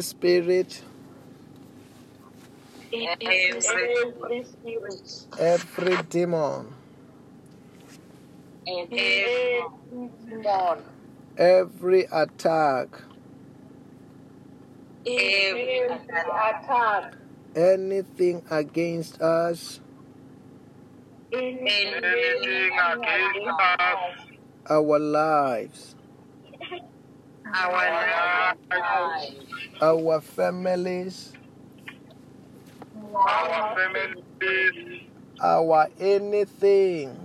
spirit, every spirit, every demon, every demon, every attack, every attack, anything against us, anything against us, our lives, our lives, our families, our families, our anything.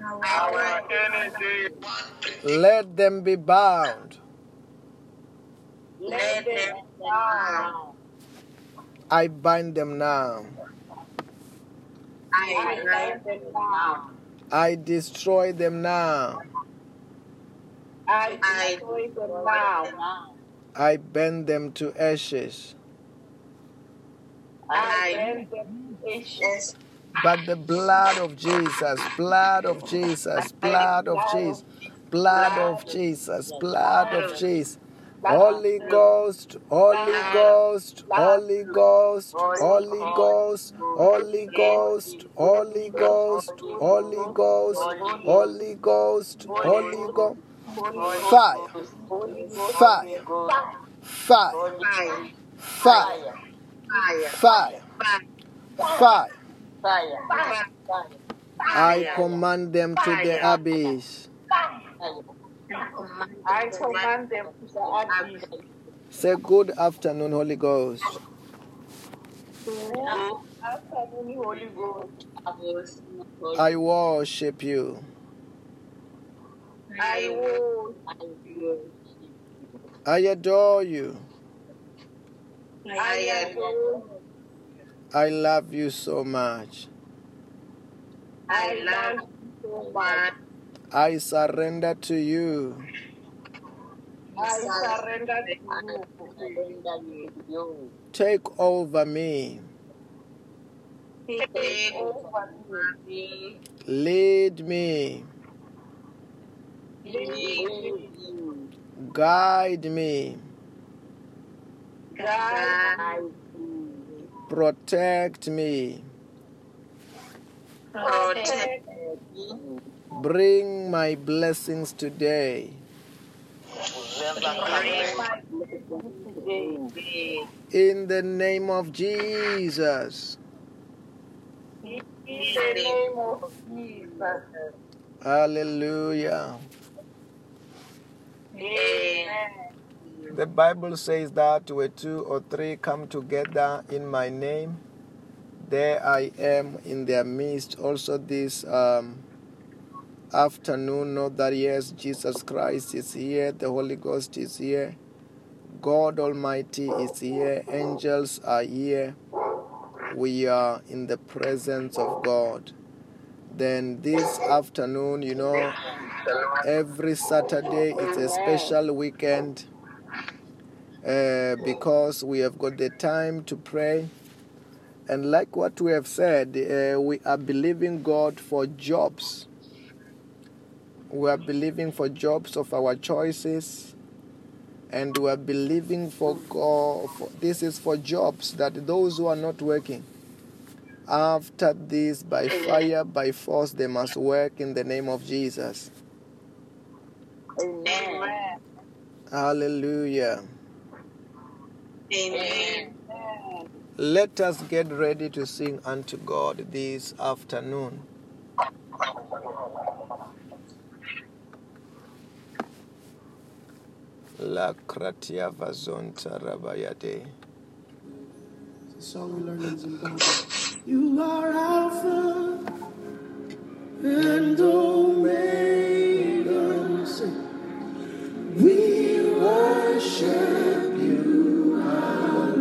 our anything, Let them be bound. let them down. I bind them now. I let them down. I destroy them now. I destroy them now. I bend them to ashes. I bend them to ashes. But the blood of Jesus, blood of Jesus, blood of Jesus, blood of Jesus, blood of Jesus. Holy Ghost, Holy Ghost, Holy Ghost, Holy Ghost, Holy Ghost, Holy Ghost, Holy Ghost, Holy Ghost, Holy Ghost. Fire, fire, fire, fire, fire, fire. I command them to the abyss. I command them to the abyss. Say good afternoon, Holy Ghost. Afternoon, Holy Ghost. I worship you. I will. I adore you. I adore. I love you so much. I love you so much. I surrender to you. I surrender to you. Take over me. Take over me. Lead me. Guide me. Guide me. Protect me. Protect me. Bring my blessings today. Bring my blessings today. In the name of Jesus. In the name of Jesus. Hallelujah. Amen. The Bible says that where two or three come together in my name, there I am in their midst. Also, this um, afternoon, know that yes, Jesus Christ is here, the Holy Ghost is here, God Almighty is here, angels are here. We are in the presence of God. Then this afternoon, you know, every Saturday it's a special weekend uh, because we have got the time to pray. And like what we have said, uh, we are believing God for jobs. We are believing for jobs of our choices. And we are believing for God. For, this is for jobs that those who are not working, after this, by fire, by force, they must work in the name of Jesus. Amen. Hallelujah. Amen. Let us get ready to sing unto God this afternoon. La kratia vazonta rabayade. It's a song we learned in Zimbabwe. You are Alpha and Omega. We worship you, our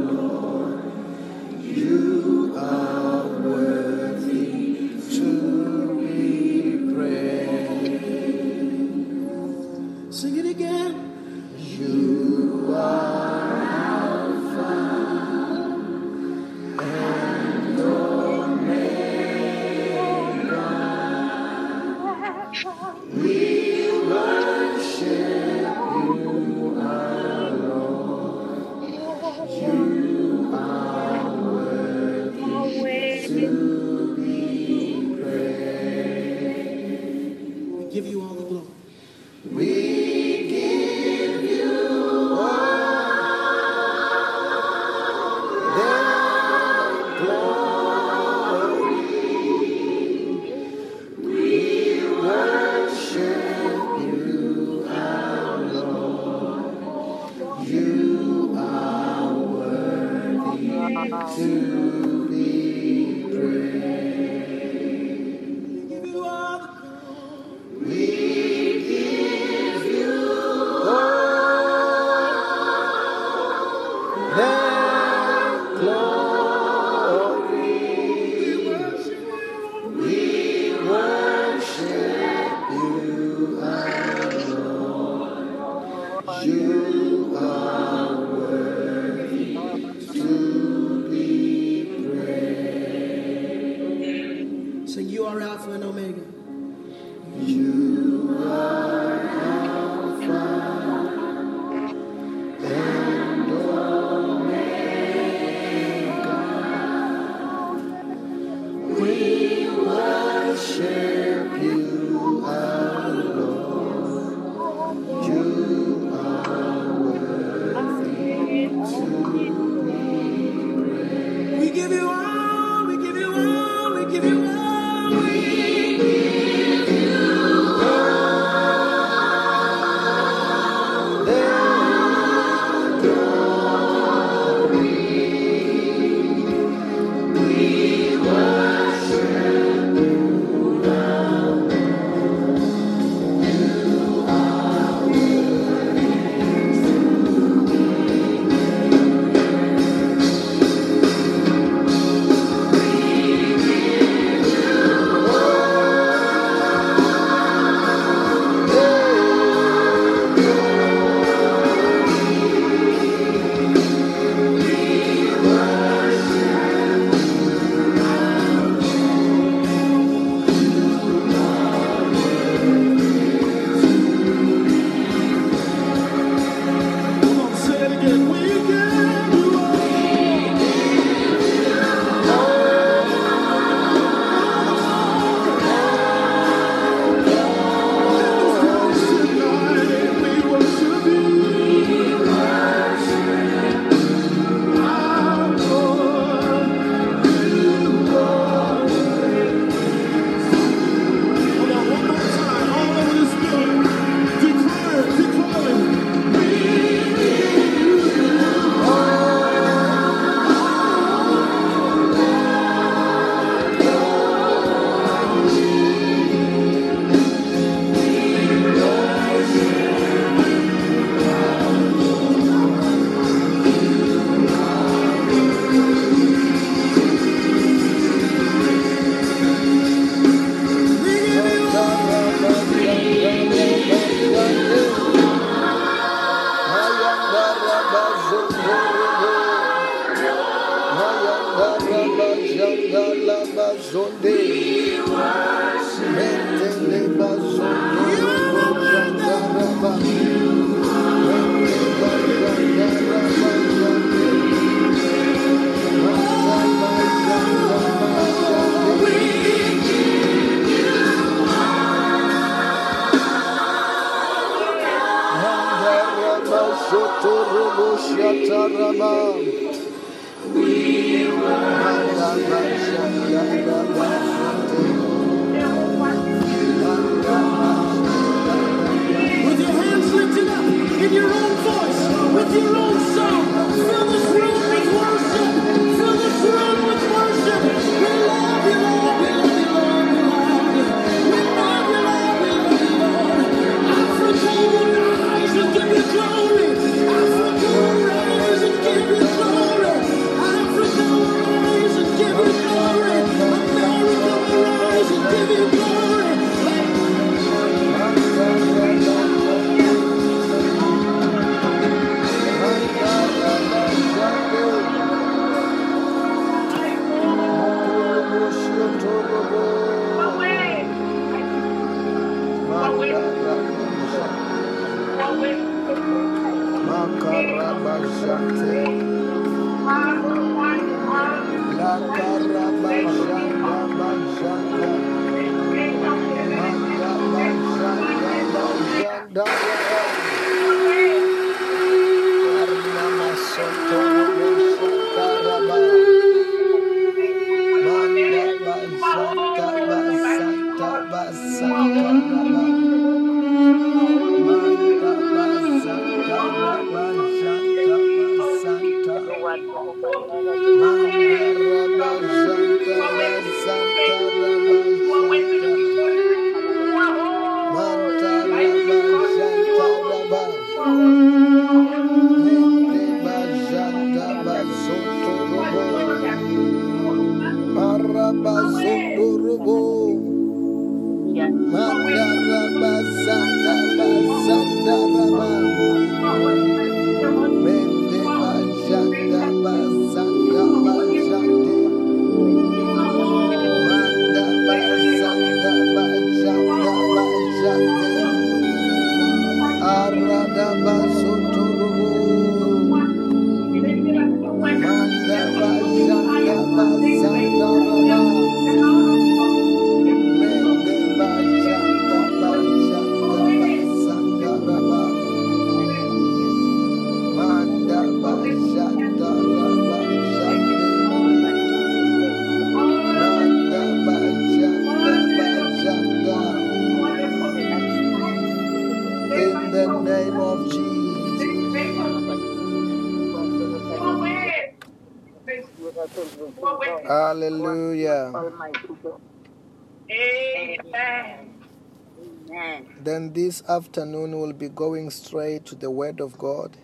Then this afternoon we'll be going straight to the Word of God.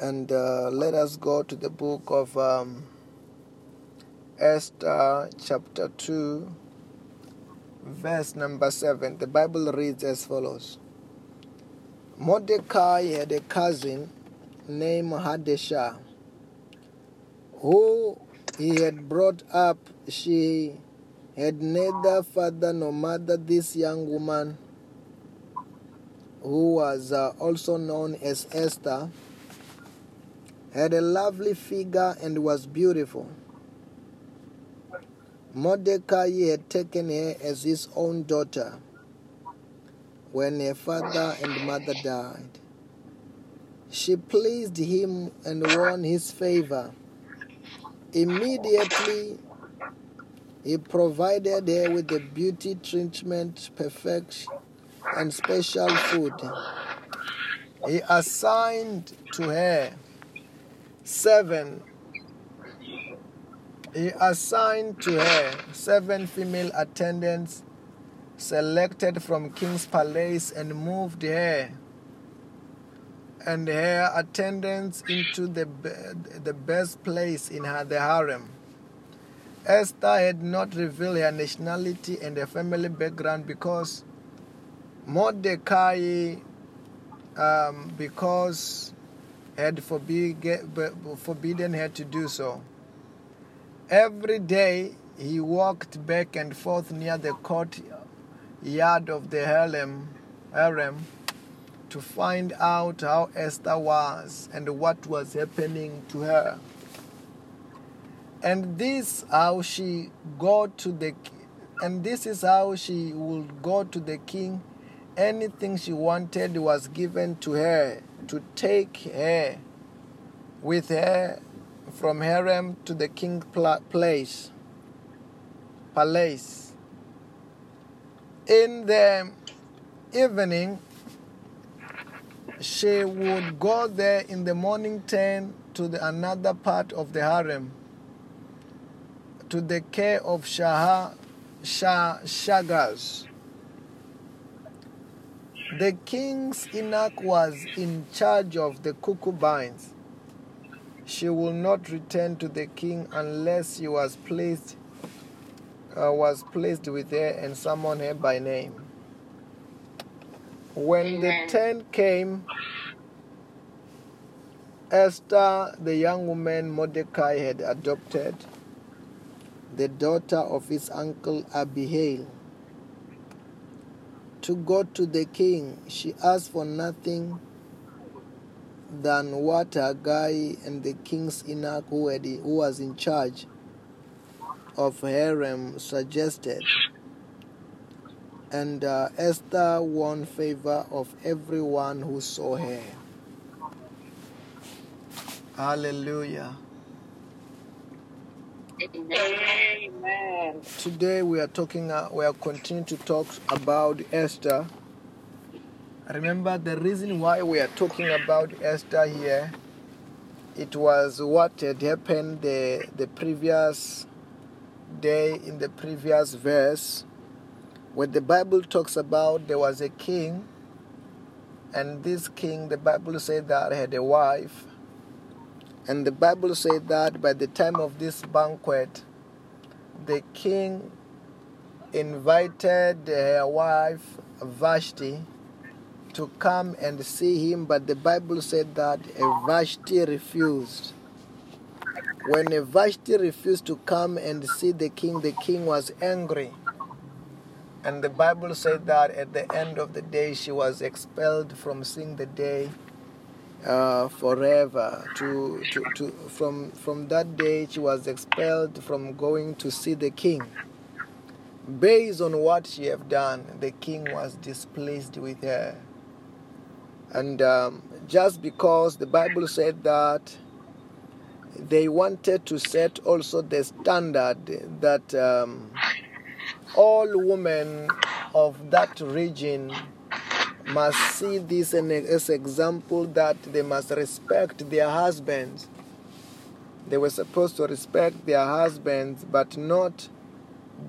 And uh, let us go to the book of um, Esther, chapter 2, verse number 7. The Bible reads as follows Mordecai had a cousin named Hadassah, who he had brought up. She had neither father nor mother. This young woman, who was uh, also known as Esther, had a lovely figure and was beautiful. Mordecai had taken her as his own daughter when her father and mother died. She pleased him and won his favor. Immediately, he provided her with the beauty treatment, perfect, and special food. He assigned to her seven. He assigned to her seven female attendants selected from King's Palace and moved her and her attendants into the, the best place in her, the harem. Esther had not revealed her nationality and her family background because Mordecai, um, because had forbid- forbidden her to do so. Every day he walked back and forth near the courtyard of the harem, harem to find out how Esther was and what was happening to her. And this how she go to the and this is how she would go to the king. Anything she wanted was given to her to take her with her from harem to the king pla- place palace. In the evening, she would go there in the morning turn to the another part of the harem to the care of Shah, Shah Shagas. The king's eunuch was in charge of the concubines. She will not return to the king unless he was pleased uh, was pleased with her and summoned her by name. When the Amen. turn came, Esther, the young woman Mordecai had adopted, the daughter of his uncle Abihail, to go to the king, she asked for nothing than what Hegai and the king's eunuch who, who was in charge of harem suggested. And uh, Esther won favor of everyone who saw her. Hallelujah. Amen. Today we are talking, uh, we are continuing to talk about Esther. Remember the reason why we are talking about Esther here. It was what had happened the the previous day in the previous verse, where the Bible talks about there was a king, and this king, the Bible said that had a wife, and the Bible said that by the time of this banquet, the king invited her wife Vashti to come and see him, but the Bible said that Vashti refused. When Vashti refused to come and see the king, the king was angry. And the Bible said that at the end of the day, she was expelled from seeing the day uh, forever. To, to, to, from, from that day, she was expelled from going to see the king. Based on what she had done, the king was displeased with her. And um, just because the Bible said that they wanted to set also the standard that um, all women of that region must see this as an- example that they must respect their husbands. They were supposed to respect their husbands, but not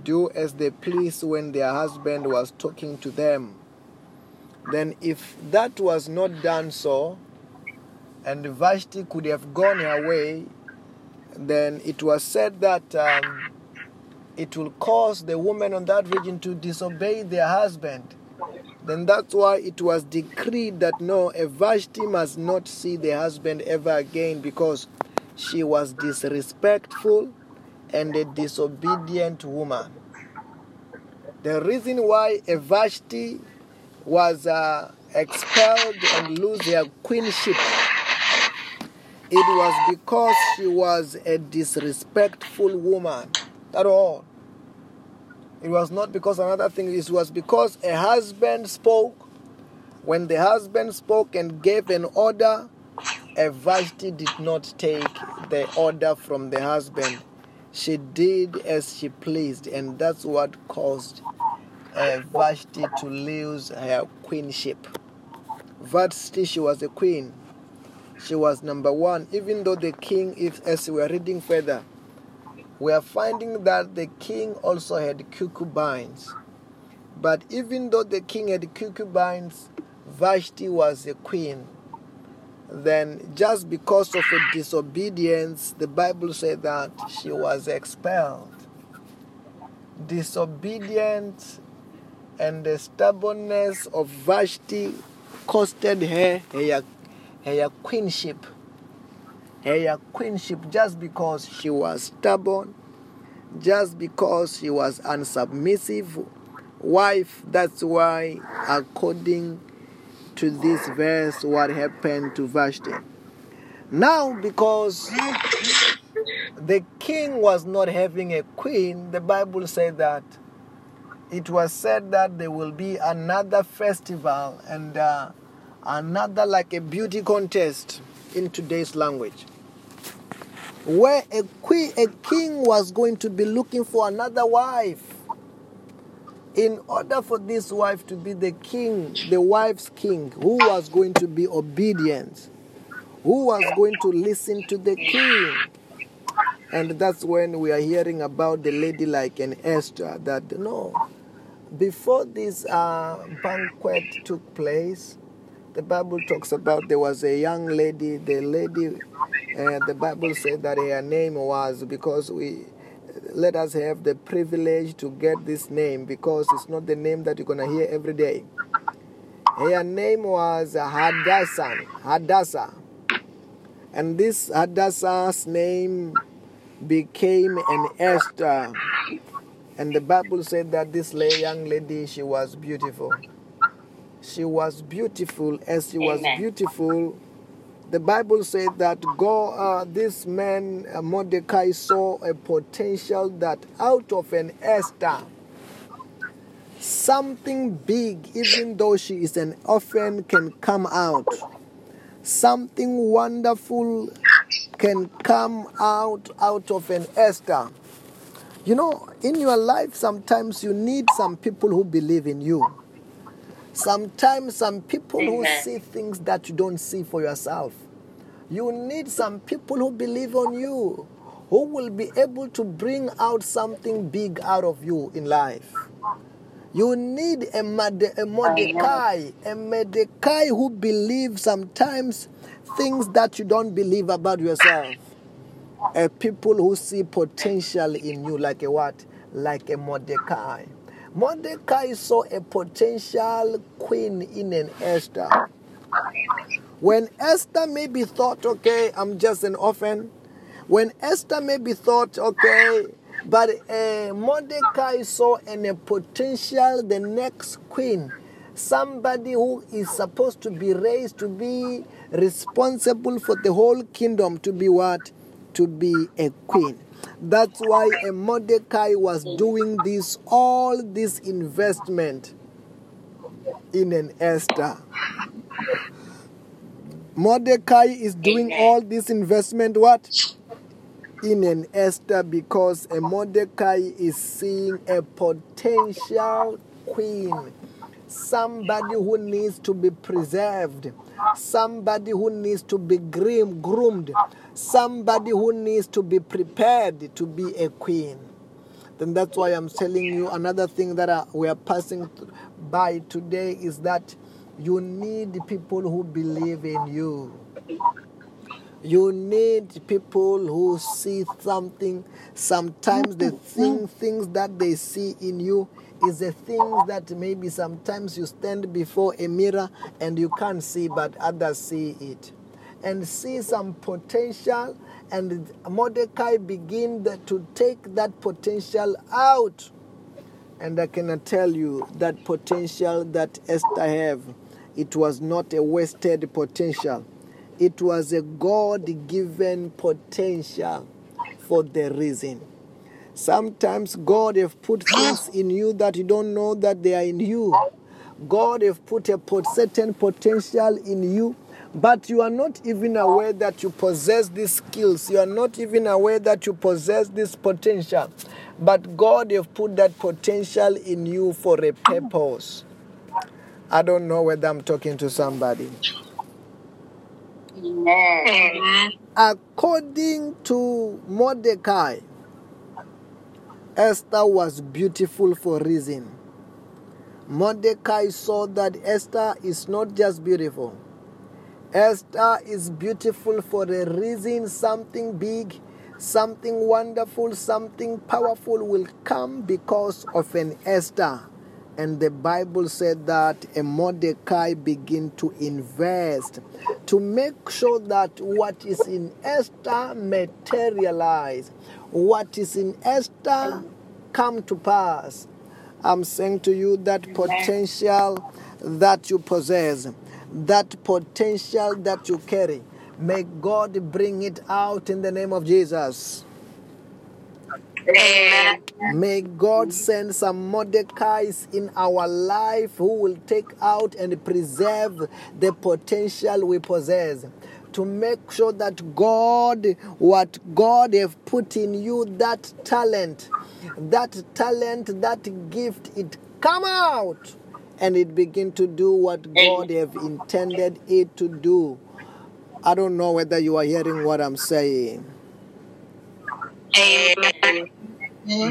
do as they please when their husband was talking to them. Then, if that was not done so, and Vashti could have gone her way, then it was said that um, it will cause the women on that region to disobey their husband. Then that's why it was decreed that no, a Vashti must not see the husband ever again because she was disrespectful and a disobedient woman. The reason why a Vashti was uh, expelled and lose her queenship, it was because she was a disrespectful woman. At all. It was not because another thing, it was because a husband spoke. When the husband spoke and gave an order, a Vashti did not take the order from the husband. She did as she pleased, and that's what caused uh, Vashti to lose her queenship. Vashti, she was a queen. She was number one, even though the king, if as we are reading further, we are finding that the king also had concubines. But even though the king had concubines, Vashti was a queen. Then, just because of a disobedience, the Bible said that she was expelled. Disobedience and the stubbornness of Vashti costed her her, her queenship her queenship just because she was stubborn, just because she was unsubmissive wife. That's why, according to this verse, what happened to Vashti. Now, because the king was not having a queen, the Bible said that it was said that there will be another festival and uh, another like a beauty contest in today's language where a queen, a king was going to be looking for another wife. In order for this wife to be the king, the wife's king, who was going to be obedient, who was going to listen to the king. And that's when we are hearing about the lady like an Esther that no, before this uh, banquet took place, the Bible talks about there was a young lady. The lady, uh, the Bible said that her name was because we let us have the privilege to get this name because it's not the name that you're gonna hear every day. Her name was Hadassah. Hadassah, and this Hadassah's name became an Esther. And the Bible said that this young lady, she was beautiful she was beautiful as she was beautiful. The bible said that god uh, this man uh, mordecai saw a potential that out of an esther something big even though she is an orphan can come out. Something wonderful can come out out of an esther. You know in your life sometimes you need some people who believe in you Sometimes some people who see things that you don't see for yourself. You need some people who believe on you, who will be able to bring out something big out of you in life. You need a, Morde- a Mordecai, a Mordecai who believes sometimes things that you don't believe about yourself. A people who see potential in you, like a what? Like a Mordecai. Mordecai saw a potential queen in an Esther. When Esther maybe thought, okay, I'm just an orphan. When Esther maybe thought, okay, but uh, Mordecai saw in a potential the next queen, somebody who is supposed to be raised to be responsible for the whole kingdom, to be what? To be a queen. That's why a Mordecai was doing this, all this investment in an Esther. Mordecai is doing all this investment what? In an Esther because a Mordecai is seeing a potential queen, somebody who needs to be preserved, somebody who needs to be groomed, somebody who needs to be prepared to be a queen. Then that's why I'm telling you another thing that uh, we are passing by today is that you need people who believe in you. You need people who see something. Sometimes the thing, things that they see in you is the things that maybe sometimes you stand before a mirror and you can't see, but others see it. And see some potential, and Mordecai begin to take that potential out. And I can tell you that potential that Esther have, it was not a wasted potential. It was a God-given potential for the reason. Sometimes God have put things in you that you don't know that they are in you. God have put a certain potential in you, but you are not even aware that you possess these skills. You are not even aware that you possess this potential. But God have put that potential in you for a purpose. I don't know whether I'm talking to somebody. Amen. According to Mordecai, Esther was beautiful for a reason. Mordecai saw that Esther is not just beautiful. Esther is beautiful for a reason. Something big, something wonderful, something powerful will come because of an Esther. And the Bible said that a Mordecai begin to invest to make sure that what is in Esther materialize, what is in Esther come to pass. I'm saying to you that potential that you possess, that potential that you carry, may God bring it out in the name of Jesus. Amen. May God send some Mordecais in our life who will take out and preserve the potential we possess. To make sure that God, what God have put in you, that talent, that talent, that gift, it come out and it begin to do what God have intended it to do. I don't know whether you are hearing what I'm saying.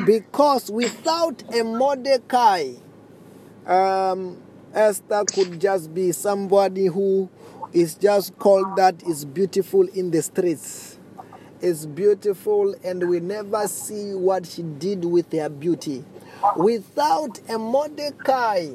Because without a Mordecai, um, Esther could just be somebody who is just called that is beautiful in the streets. Is beautiful, and we never see what she did with her beauty. Without a Mordecai,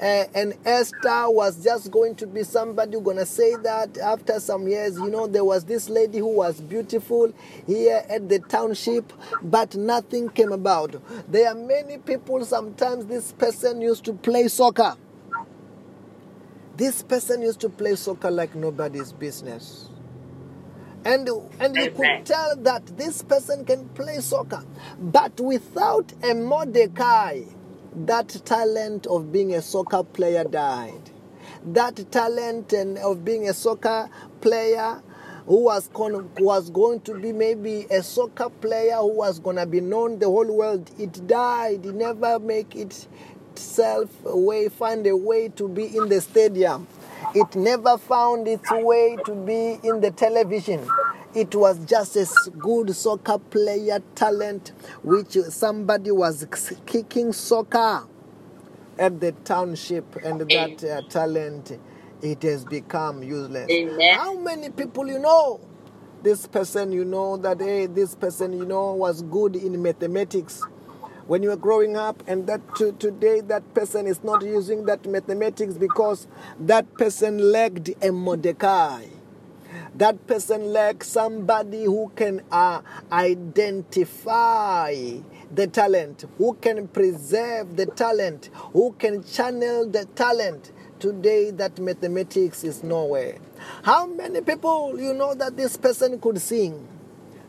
uh, and Esther was just going to be somebody gonna say that after some years, you know, there was this lady who was beautiful here at the township, but nothing came about. There are many people, sometimes this person used to play soccer. This person used to play soccer like nobody's business. And, and you could tell that this person can play soccer. But without a Mordecai, that talent of being a soccer player died. That talent and of being a soccer player who was, con- was going to be maybe a soccer player who was going to be known the whole world, it died. It never make itself way, find a way to be in the stadium. It never found its way to be in the television. It was just a good soccer player talent, which somebody was kicking soccer at the township, and that uh, talent it has become useless. Amen. How many people you know? This person you know that hey, this person you know was good in mathematics when you were growing up, and that to, today that person is not using that mathematics because that person lacked a Mordecai. That person lacks somebody who can uh, identify the talent, who can preserve the talent, who can channel the talent. Today, that mathematics is nowhere. How many people you know that this person could sing?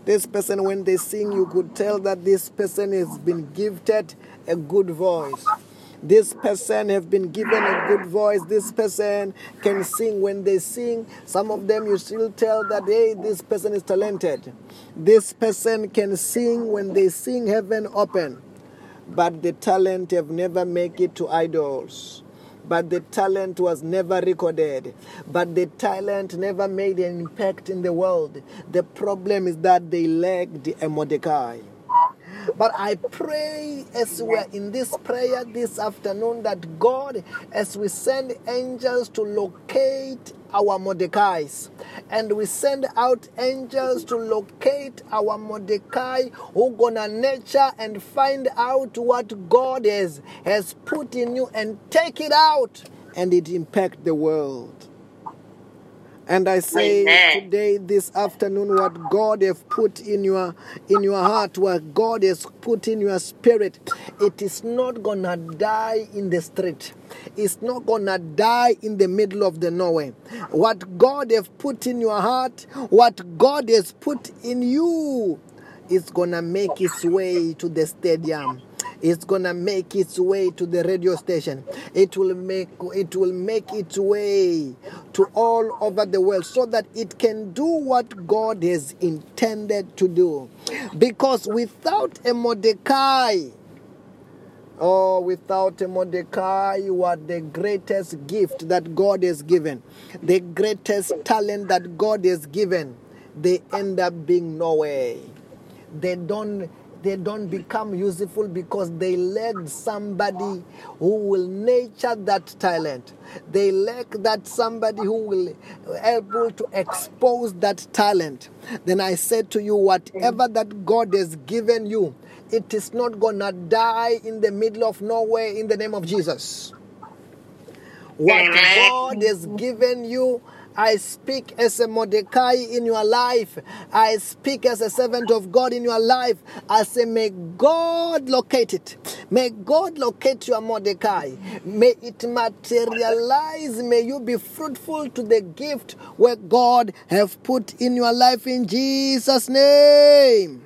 This person, when they sing, you could tell that this person has been gifted a good voice. This person have been given a good voice. This person can sing. When they sing, some of them you still tell that hey, this person is talented. This person can sing. When they sing, heaven open. But the talent have never make it to idols. but the talent was never recorded. But the talent never made an impact in the world. The problem is that they lacked a Mordecai. But I pray as we are in this prayer this afternoon that God, as we send angels to locate our Mordecais, and we send out angels to locate our Mordecai who gonna nurture and find out what God has, has put in you and take it out and it impact the world. And I say Amen. today, this afternoon, what God has put in your in your heart, what God has put in your spirit, it is not gonna die in the street. It's not gonna die in the middle of the nowhere. What God has put in your heart, what God has put in you, is gonna make its way to the stadium it's gonna make its way to the radio station it will make it will make its way to all over the world so that it can do what god has intended to do because without a mordecai Oh, without a Mordecai, you are the greatest gift that God has given, the greatest talent that God has given. They end up being nowhere. They don't they don't become useful because they lack somebody who will nurture that talent. They lack that somebody who will able to expose that talent. Then I said to you, whatever that God has given you, it is not gonna die in the middle of nowhere in the name of Jesus. What. God has given you, I speak as a Mordecai in your life. I speak as a servant of God in your life. I say, may God locate it. May God locate your Mordecai. May it materialize. May you be fruitful to the gift where God have put in your life in Jesus' name.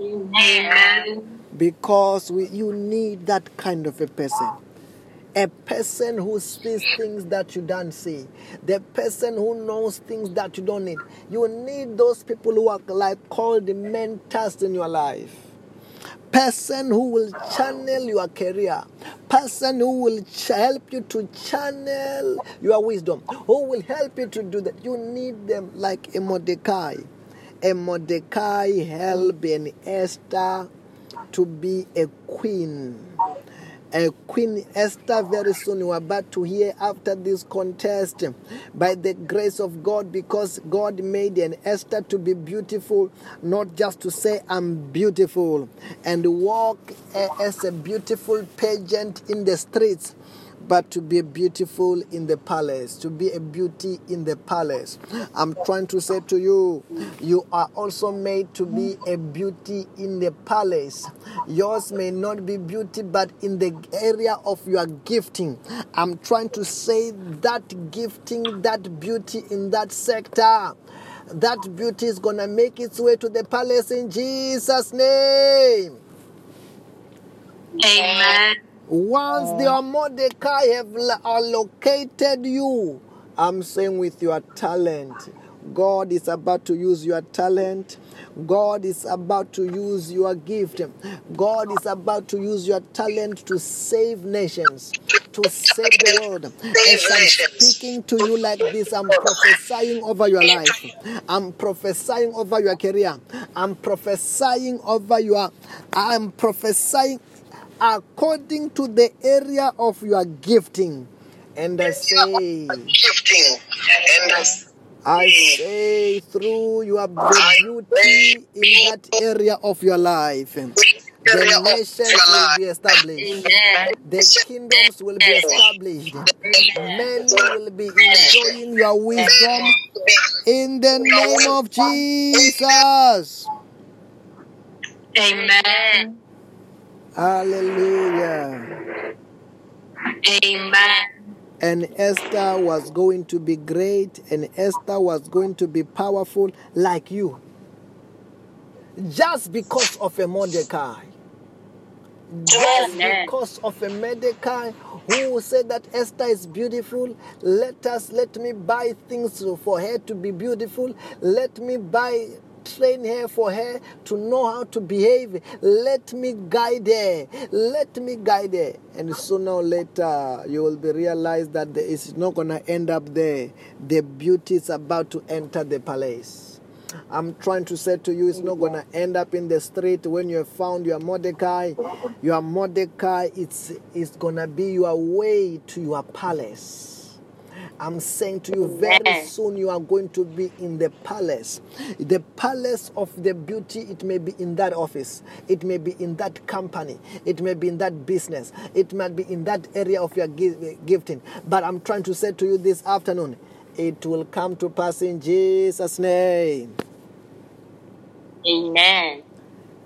Amen. Because we, you need that kind of a person. A person who sees things that you don't see. The person who knows things that you don't need. You need those people who are like called the mentors in your life. Person who will channel your career. Person who will ch- help you to channel your wisdom. Who will help you to do that. You need them like a Mordecai. A Mordecai help an Esther to be a queen. A Queen Esther, very soon. You are about to hear after this contest by the grace of God, because God made an Esther to be beautiful, not just to say, I'm beautiful, and walk a- as a beautiful pageant in the streets but to be beautiful in the palace, to be a beauty in the palace. I'm trying to say to you, you are also made to be a beauty in the palace. Yours may not be beauty, but in the area of your gifting. I'm trying to say that gifting, that beauty in that sector. That beauty is gonna make its way to the palace in Jesus' name. Amen. Once uh, the Mordecai have lo- allocated you, I'm saying with your talent, God is about to use your talent. God is about to use your gift. God is about to use your talent to save nations, to save the world. As I'm speaking to you like this, I'm prophesying over your life. I'm prophesying over your career. I'm prophesying over your. I'm prophesying according to the area of your gifting. And I say, Gifting. And that's I say through your beauty in that area of your life, the nations will be established. The kingdoms will be established. Men will be enjoying your wisdom in the name of Jesus. Amen. Hallelujah. Amen. And Esther was going to be great, and Esther was going to be powerful like you. Just because of a Mordecai. Just Amen. because of a Mordecai who said that Esther is beautiful. Let us, let me buy things for her to be beautiful. Let me buy train her for her to know how to behave. Let me guide her. Let me guide her. And sooner or later, you will be realized that it's not going to end up there. The beauty is about to enter the palace. I'm trying to say to you, it's not going to end up in the street when you have found your Mordecai. Your Mordecai, it's, it's going to be your way to your palace. I'm saying to you, very soon you are going to be in the palace. The palace of the beauty, it may be in that office, it may be in that company, it may be in that business, it might be in that area of your gifting. But I'm trying to say to you this afternoon, it will come to pass in Jesus' name. Amen.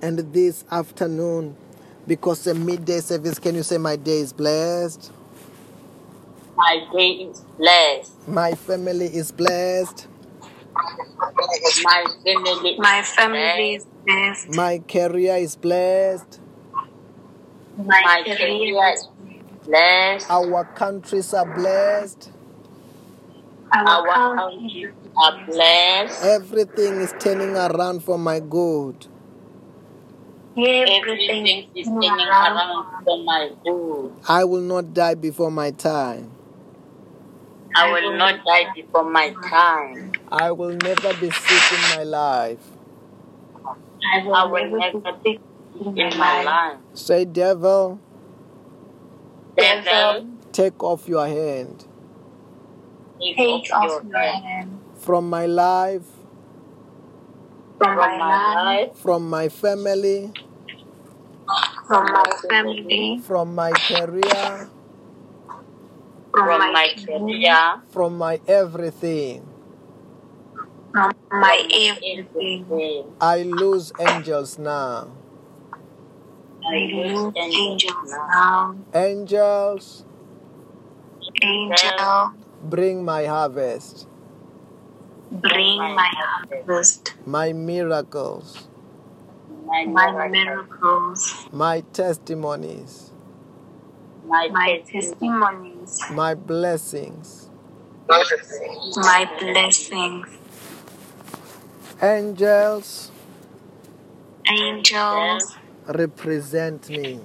And this afternoon, because the midday service, can you say, My day is blessed? My day is blessed. My family is blessed. My family. My family is blessed. My career is blessed. My, My career career is is blessed. Our countries are blessed. our Our countries are blessed. Everything is turning around for my good. Everything Everything is is turning around. around for my good. I will not die before my time. I will not die before my time. I will never be sick in my life. I will, I will never never be sick in In my my life. life. Say, devil, Devil, take off your hand take Take off off your your hand hand from my life, from from my my life, life, from my family, from my family, from my career, from from my my career, career, from my everything. from my from everything. everything. I lose angels now. I lose angels angels now. now. Angels, Angel, bring my harvest, bring my harvest, my miracles, My my miracles, miracles, my testimonies, my my testimony, testimonies, my blessings. my blessings. Angels, Angels, represent me,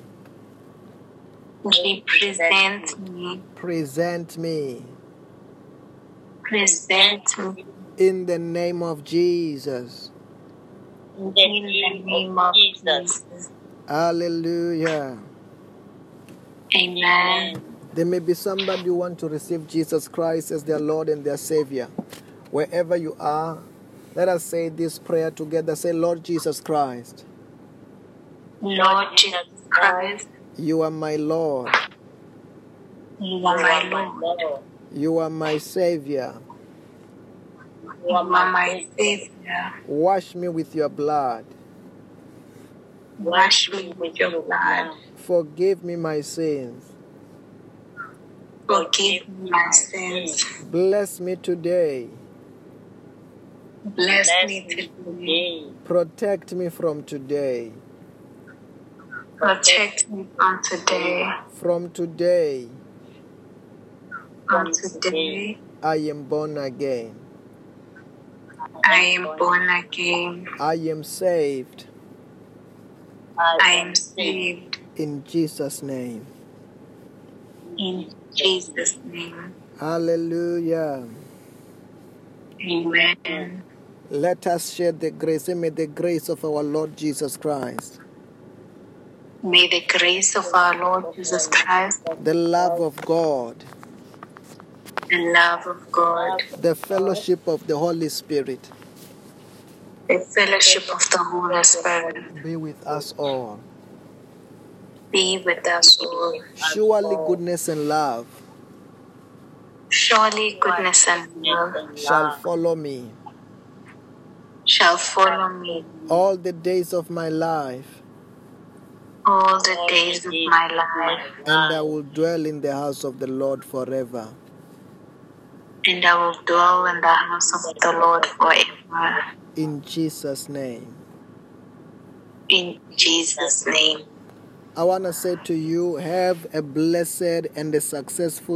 represent me, present me present me in the name of Jesus. in the name of Jesus. Hallelujah. Amen. There may be somebody who want to receive Jesus Christ as their Lord and their Savior. Wherever you are, let us say this prayer together. Say, Lord Jesus Christ, Lord Jesus Christ, you are my Lord. you are my Lord. Lord. You are my Savior. You are my Savior. Wash me with your blood. Wash me with your blood. Forgive me my sins. Forgive my sins. Bless me today. Bless Bless me me today. today. Protect me from today. Protect me from today. From today, From today, I am born again. I am born again. I am saved. I am saved. In Jesus' name. In Jesus' name. Hallelujah. Amen. Let us share the grace. Say, May the grace of our Lord Jesus Christ, May the grace of our Lord Jesus Christ, the love of God, the love of God, the fellowship of the Holy Spirit the fellowship of the Holy Spirit be with us all. Be with us all. Surely goodness and love Surely goodness and love shall follow me shall follow me all the days of my life, all the days of my life, and I will dwell in the house of the Lord forever. and I will dwell in the house of the Lord forever. In Jesus' name. In Jesus' name. I want to say to you, have a blessed and a successful